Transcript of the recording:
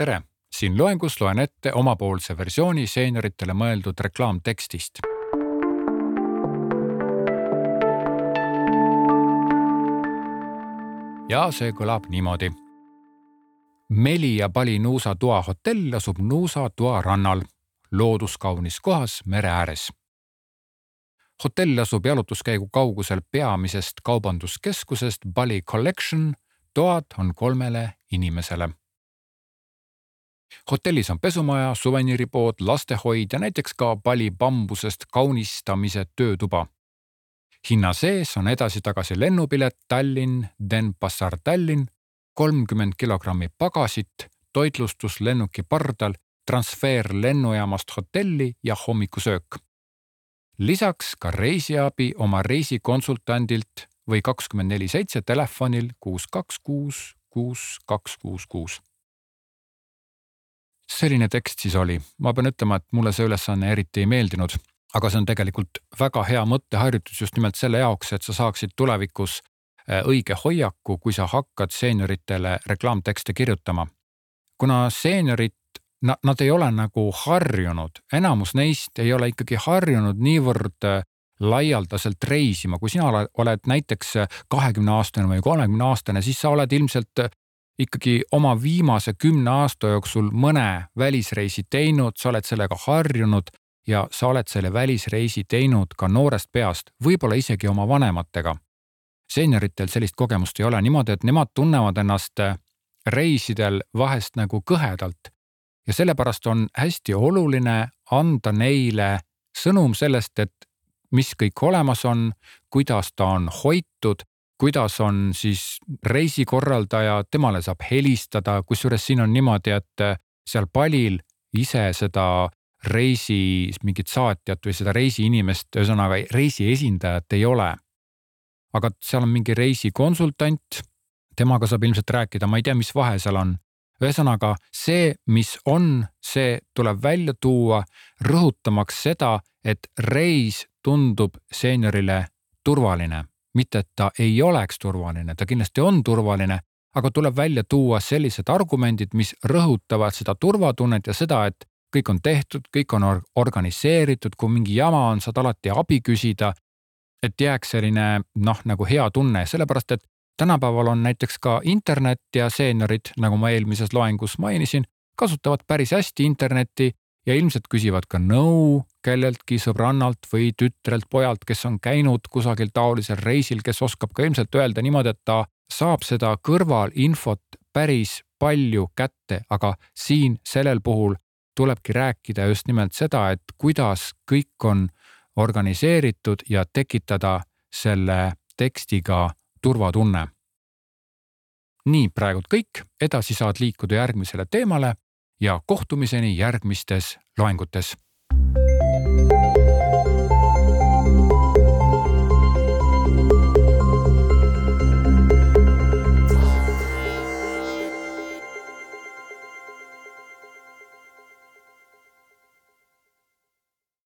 tere, siin loengus loen ette omapoolse versiooni seenioritele mõeldud reklaamtekstist. ja see kõlab niimoodi. Melia Pali Nuusa toa hotell asub Nuusa toa rannal, looduskaunis kohas mere ääres. hotell asub jalutuskäigu kaugusel peamisest kaubanduskeskusest Bali Collection. toad on kolmele inimesele hotellis on pesumaja, suveniiripood, lastehoid ja näiteks ka Bali bambusest kaunistamise töötuba hinna sees on edasi-tagasi lennupilet Tallinn, Denpasar, Tallinn, kolmkümmend kilogrammi pagasit, toitlustus lennuki pardal, transfer lennujaamast hotelli ja hommikusöök. lisaks ka reisiabi oma reisikonsultandilt või kakskümmend neli seitse telefonil kuus, kaks, kuus, kuus, kaks, kuus, kuus selline tekst siis oli, ma pean ütlema, et mulle see ülesanne eriti ei meeldinud aga see on tegelikult väga hea mõtteharjutus just nimelt selle jaoks, et sa saaksid tulevikus äh, õige hoiaku, kui sa hakkad seenioritele reklaamtekste kirjutama. kuna seeniorid, nad ei ole nagu harjunud, enamus neist ei ole ikkagi harjunud niivõrd äh, laialdaselt reisima, kui sina oled näiteks kahekümne aastane või kolmekümne aastane, siis sa oled ilmselt ikkagi oma viimase kümne aasta jooksul mõne välisreisi teinud, sa oled sellega harjunud ja sa oled selle välisreisi teinud ka noorest peast, võib-olla isegi oma vanematega. seenioritel sellist kogemust ei ole niimoodi, et nemad tunnevad ennast reisidel vahest nagu kõhedalt. ja sellepärast on hästi oluline anda neile sõnum sellest, et mis kõik olemas on, kuidas ta on hoitud, kuidas on siis reisikorraldaja, temale saab helistada, kusjuures siin on niimoodi, et seal palil ise seda reisi mingit saatjat või seda reisiinimest, ühesõnaga reisi esindajat ei ole. aga seal on mingi reisikonsultant, temaga saab ilmselt rääkida, ma ei tea, mis vahe seal on. ühesõnaga see, mis on, see tuleb välja tuua, rõhutamaks seda, et reis tundub seeniorile turvaline, mitte et ta ei oleks turvaline, ta kindlasti on turvaline, aga tuleb välja tuua sellised argumendid, mis rõhutavad seda turvatunnet ja seda, et kõik on tehtud, kõik on organiseeritud, kui mingi jama on, saad alati abi küsida. et jääks selline noh, nagu hea tunne, sellepärast et tänapäeval on näiteks ka internet ja seeniorid, nagu ma eelmises loengus mainisin, kasutavad päris hästi internetti ja ilmselt küsivad ka nõu kelleltki sõbrannalt või tütrelt, pojalt, kes on käinud kusagil taolisel reisil, kes oskab ka ilmselt öelda niimoodi, et ta saab seda kõrvalinfot päris palju kätte, aga siin sellel puhul tulebki rääkida just nimelt seda, et kuidas kõik on organiseeritud ja tekitada selle tekstiga turvatunne. nii praegult kõik, edasi saad liikuda järgmisele teemale ja kohtumiseni järgmistes loengutes